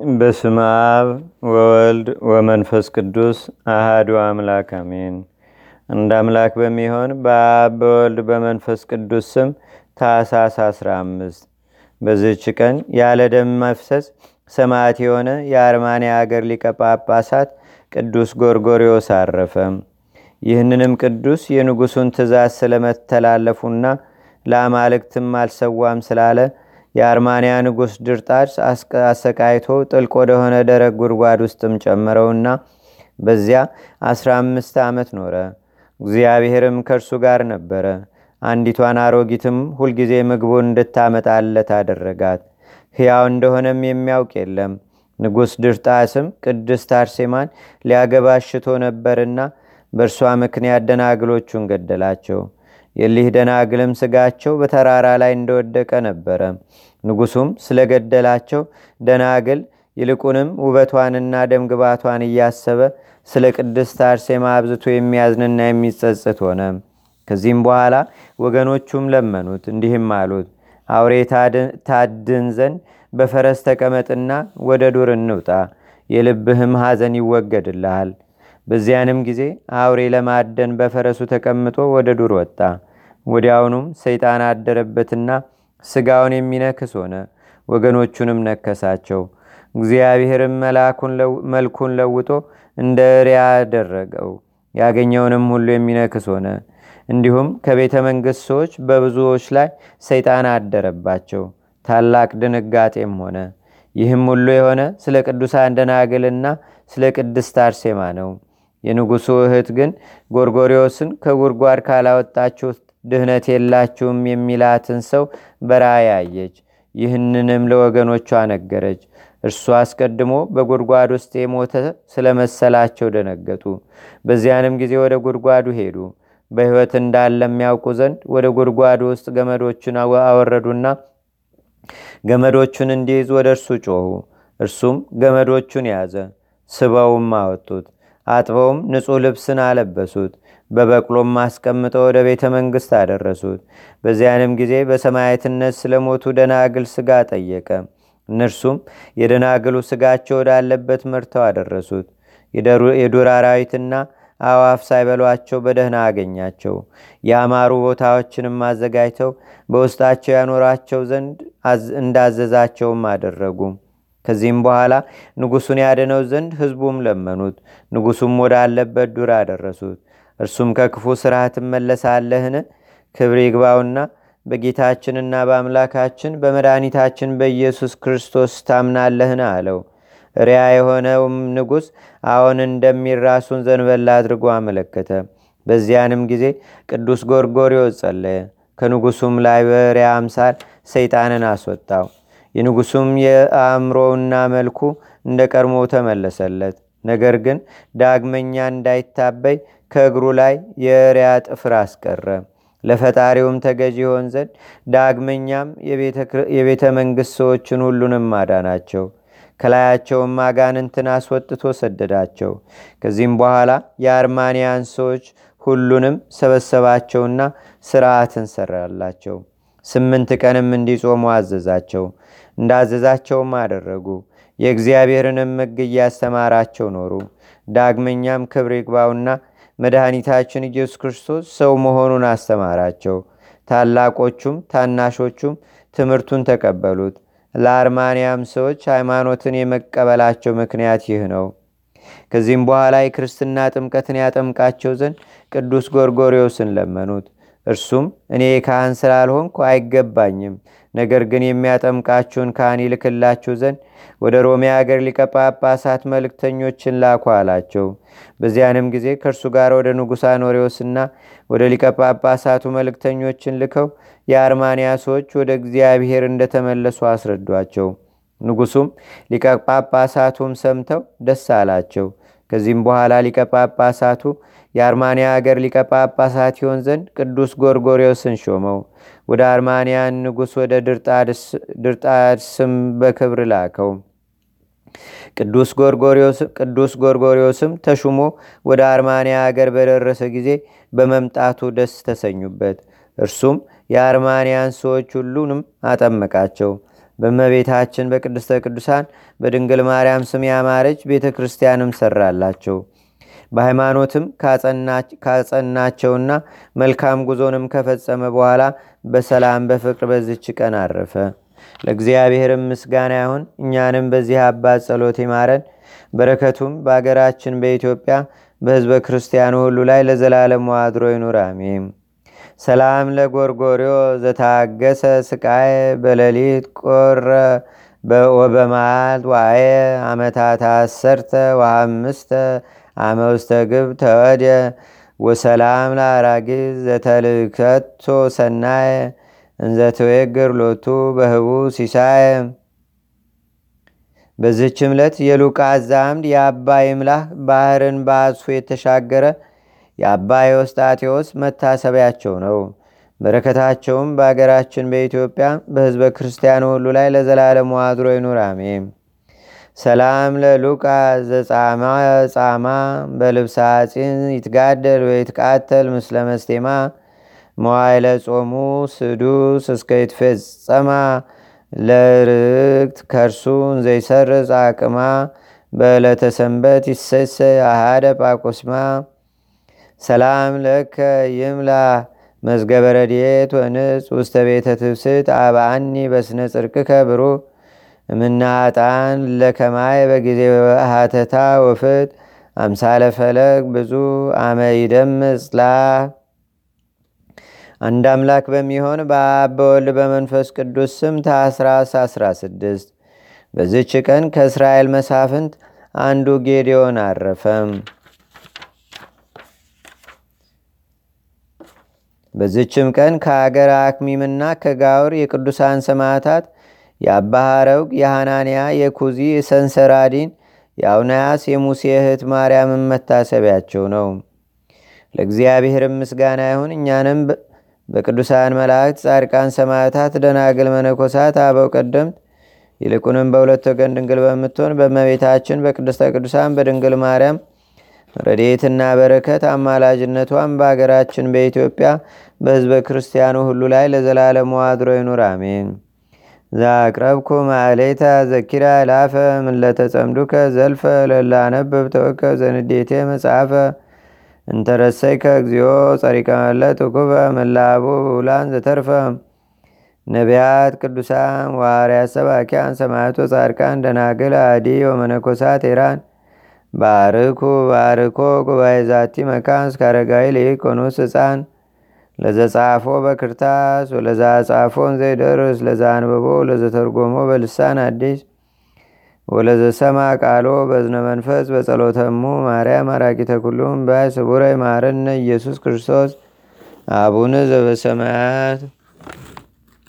በስመ አብ ወወልድ ወመንፈስ ቅዱስ አሃዱ አምላክ አሜን። እንደ አምላክ በሚሆን በአብ በወልድ በመንፈስ ቅዱስ ስም ታኅሳስ 15 በዚህች ቀን ያለ ደም መፍሰስ ሰማዕት የሆነ የአርማንያ አገር ሊቀ ጳጳሳት ቅዱስ ጎርጎሪዎስ አረፈ። ይህንንም ቅዱስ የንጉሱን ትእዛዝ ስለመተላለፉና ለአማልክትም አልሰዋም ስላለ የአርማንያ ንጉሥ ድርጣድስ አሰቃይቶ ጥልቅ ወደሆነ ደረቅ ጉድጓድ ውስጥም ጨመረውና በዚያ አስራ አምስት ዓመት ኖረ። እግዚአብሔርም ከእርሱ ጋር ነበረ። አንዲቷን አሮጊትም ሁልጊዜ ምግቡን እንድታመጣለት አደረጋት። ሕያው እንደሆነም የሚያውቅ የለም። ንጉሥ ድርጣስም ቅድስት አርሴማን ሊያገባሽቶ ነበርና በእርሷ ምክንያት ደናግሎቹን ገደላቸው። የሊህ ደናግልም ስጋቸው በተራራ ላይ እንደወደቀ ነበረ። ንጉሱም ስለገደላቸው ደናግል ይልቁንም ውበቷንና ደምግባቷን እያሰበ ስለ ቅድስት አርሴማ አብዝቶ የሚያዝንና የሚጸጽት ሆነ። ከዚህም በኋላ ወገኖቹም ለመኑት፣ እንዲህም አሉት አውሬ ታድን ዘንድ በፈረስ ተቀመጥና ወደ ዱር እንውጣ፣ የልብህም ሐዘን ይወገድልሃል። በዚያንም ጊዜ አውሬ ለማደን በፈረሱ ተቀምጦ ወደ ዱር ወጣ። ወዲያውኑም ሰይጣን አደረበትና ስጋውን የሚነክስ ሆነ። ወገኖቹንም ነከሳቸው። እግዚአብሔርም መልኩን ለውጦ እንደ ሪያ አደረገው። ያገኘውንም ሁሉ የሚነክስ ሆነ። እንዲሁም ከቤተ መንግሥት ሰዎች በብዙዎች ላይ ሰይጣን አደረባቸው። ታላቅ ድንጋጤም ሆነ። ይህም ሁሉ የሆነ ስለ ቅዱሳን ደናግልና ስለ ቅድስት አርሴማ ነው። የንጉሡ እህት ግን ጎርጎሪዎስን ከጉድጓድ ካላወጣችሁት ድህነት የላችሁም የሚላትን ሰው በራእይ አየች። ይህንንም ለወገኖቿ ነገረች። እርሱ አስቀድሞ በጉድጓድ ውስጥ የሞተ ስለመሰላቸው ደነገጡ። በዚያንም ጊዜ ወደ ጉድጓዱ ሄዱ። በሕይወት እንዳለ የሚያውቁ ዘንድ ወደ ጉድጓዱ ውስጥ ገመዶቹን አወረዱና ገመዶቹን እንዲይዝ ወደ እርሱ ጮኹ። እርሱም ገመዶቹን ያዘ። ስበውም አወጡት። አጥበውም ንጹሕ ልብስን አለበሱት። በበቅሎም አስቀምጠው ወደ ቤተ መንግሥት አደረሱት። በዚያንም ጊዜ በሰማያትነት ስለሞቱ ደናግል ስጋ ጠየቀ። እነርሱም የደናግሉ ስጋቸው ወዳለበት መርተው አደረሱት። የዱር አራዊትና አዋፍ ሳይበሏቸው በደህና አገኛቸው። ያማሩ ቦታዎችንም አዘጋጅተው በውስጣቸው ያኖራቸው ዘንድ እንዳዘዛቸውም አደረጉ። ከዚህም በኋላ ንጉሱን ያድነው ዘንድ ሕዝቡም ለመኑት። ንጉሱም ወዳለበት ዱር አደረሱት። እርሱም ከክፉ ስራ ትመለሳለህን? ክብር ይግባውና በጌታችንና በአምላካችን በመድኃኒታችን በኢየሱስ ክርስቶስ ታምናለህን? አለው። ሪያ የሆነውም ንጉሥ አሁን እንደሚል ራሱን ዘንበላ አድርጎ አመለከተ። በዚያንም ጊዜ ቅዱስ ጎርጎሪዎስ ጸለየ። ከንጉሱም ላይ በሪያ አምሳል ሰይጣንን አስወጣው። የንጉሱም የአእምሮውና መልኩ እንደ ቀድሞ ተመለሰለት። ነገር ግን ዳግመኛ እንዳይታበይ ከእግሩ ላይ የሪያ ጥፍር አስቀረ። ለፈጣሪውም ተገዥ ይሆን ዘንድ ዳግመኛም የቤተ መንግሥት ሰዎችን ሁሉንም አዳናቸው። ከላያቸውም አጋንንትን አስወጥቶ ሰደዳቸው። ከዚህም በኋላ የአርማንያን ሰዎች ሁሉንም ሰበሰባቸውና ስርዓትን ሰራላቸው። ስምንት ቀንም እንዲጾሙ አዘዛቸው። እንዳዘዛቸውም አደረጉ። የእግዚአብሔርንም ሕግ እያስተማራቸው ኖሩ። ዳግመኛም ክብር ይግባውና መድኃኒታችን ኢየሱስ ክርስቶስ ሰው መሆኑን አስተማራቸው። ታላቆቹም ታናሾቹም ትምህርቱን ተቀበሉት። ለአርማንያም ሰዎች ሃይማኖትን የመቀበላቸው ምክንያት ይህ ነው። ከዚህም በኋላ የክርስትና ጥምቀትን ያጠምቃቸው ዘንድ ቅዱስ ጎርጎሪዎስን ለመኑት። እርሱም እኔ ካህን ስላልሆንኩ አይገባኝም፣ ነገር ግን የሚያጠምቃችሁን ካህን ይልክላችሁ ዘንድ ወደ ሮሜ አገር ሊቀ መልእክተኞችን ላኩ አላቸው። በዚያንም ጊዜ ከእርሱ ጋር ወደ ንጉሥ አኖሬዎስና ወደ ሊቀ መልእክተኞችን ልከው የአርማንያ ሰዎች ወደ እግዚአብሔር እንደተመለሱ አስረዷቸው። ንጉሱም ሊቀ ጳጳሳቱም ሰምተው ደስ አላቸው። ከዚህም በኋላ ሊቀ ጳጳሳቱ የአርማንያ አገር ሊቀ ጳጳሳት ይሆን ዘንድ ቅዱስ ጎርጎሪዎስን ሾመው። ወደ አርማንያን ንጉሥ ወደ ድርጣድስም በክብር ላከው። ቅዱስ ጎርጎሪዎስም ተሹሞ ወደ አርማንያ አገር በደረሰ ጊዜ በመምጣቱ ደስ ተሰኙበት። እርሱም የአርማንያን ሰዎች ሁሉንም አጠመቃቸው። በመቤታችን በቅድስተ ቅዱሳን በድንግል ማርያም ስም ያማረች ቤተ ክርስቲያንም ሰራላቸው። በሃይማኖትም ካጸናቸውና መልካም ጉዞንም ከፈጸመ በኋላ በሰላም በፍቅር በዝች ቀን አረፈ። ለእግዚአብሔርም ምስጋና ይሁን። እኛንም በዚህ አባት ጸሎት ይማረን። በረከቱም በአገራችን በኢትዮጵያ በህዝበ ክርስቲያኑ ሁሉ ላይ ለዘላለም ዋድሮ ይኑር፣ አሜን። ሰላም ለጎርጎሪዮ ዘታገሰ ስቃየ በሌሊት ቆረ ወበመዓልት ዋየ አመታት አሰርተ ወአምስተ አመ ውስተ ግብ ተወደ ወሰላም ለአራጊዝ ዘተልከቶ ሰናየ እንዘትዌግር ሎቱ በህቡ ሲሳየ። በዚህች ዕለት የሉቃስ ዛምድ የአባ ይምላህ ባህርን በአስፉ የተሻገረ የአባ ዮስጣቴዎስ መታሰቢያቸው ነው። በረከታቸውም በአገራችን በኢትዮጵያ በህዝበ ክርስቲያኑ ሁሉ ላይ ለዘላለም ዋድሮ ይኑር፣ አሜን። ሰላም ለሉቃ ዘጻማ ጻማ በልብሰ አፂን ይትጋደል ወይትቃተል ምስለ መስቴማ መዋይለ ጾሙ ስዱስ እስከ ይትፌጸማ ለርክት ከርሱን ዘይሰርዝ አቅማ በዕለተ ሰንበት ይሰሰ አሃደ ጳቁስማ ሰላም ለከ ይምላ መዝገበ ረድኤት ወንጽ ውስተ ቤተ ትብስት አብአኒ በስነ ጽርቅከ ብሩ እምናጣን ለከማይ በጊዜ ሃተታ ወፍት አምሳለ ፈለግ ብዙ አመ ይደምጽላ አንድ አምላክ በሚሆን በአብ በወልድ በመንፈስ ቅዱስ ስም ታኅሳስ 16 በዝች ቀን ከእስራኤል መሳፍንት አንዱ ጌዲዮን አረፈም። በዝችም ቀን ከአገር አክሚምና ከጋውር የቅዱሳን ሰማዕታት የአባ ሐረውግ፣ የሐናንያ፣ የኩዚ፣ የሰንሰራዲን፣ የአውናያስ፣ የሙሴ እህት ማርያምን መታሰቢያቸው ነው። ለእግዚአብሔርም ምስጋና ይሁን። እኛንም በቅዱሳን መላእክት፣ ጻድቃን፣ ሰማዕታት፣ ደናግል፣ መነኮሳት፣ አበው ቀደምት ይልቁንም በሁለት ወገን ድንግል በምትሆን በመቤታችን በቅድስተ ቅዱሳን በድንግል ማርያም ረድኤትና በረከት አማላጅነቷን በአገራችን በኢትዮጵያ በሕዝበ ክርስቲያኑ ሁሉ ላይ ለዘላለሙ አድሮ ይኑር፣ አሜን። ዛቅረብኩ ማሌታ ዘኪራ ላፈ ምለተጸምዱከ ዘልፈ ለላነብብ ተወከ ዘንዴቴ መጽሐፈ እንተረሰይከ እግዚኦ ጸሪቀ መለት ውኩበ መላቡ ብውላን ዘተርፈ ነቢያት ቅዱሳን ዋርያት ሰባኪያን ሰማያቶ ጻድቃን ደናግል አዲ ወመነኮሳት ኤራን ባርኩ ባርኮ ጉባኤ ዛቲ መካን እስካረጋዊ ሊቆኑስ ህፃን ለዘጻፎ በክርታስ ወለዛ ጻፎን ዘይደርስ ለዛ አንብቦ ለዘተርጎሞ በልሳን አዲስ። ወለዘሰማ ቃሎ በዝነ መንፈስ በጸሎተሙ ማርያም አራቂተ ኩሉም ባይ ስቡረ ማረነ ኢየሱስ ክርስቶስ። አቡነ ዘበሰማያት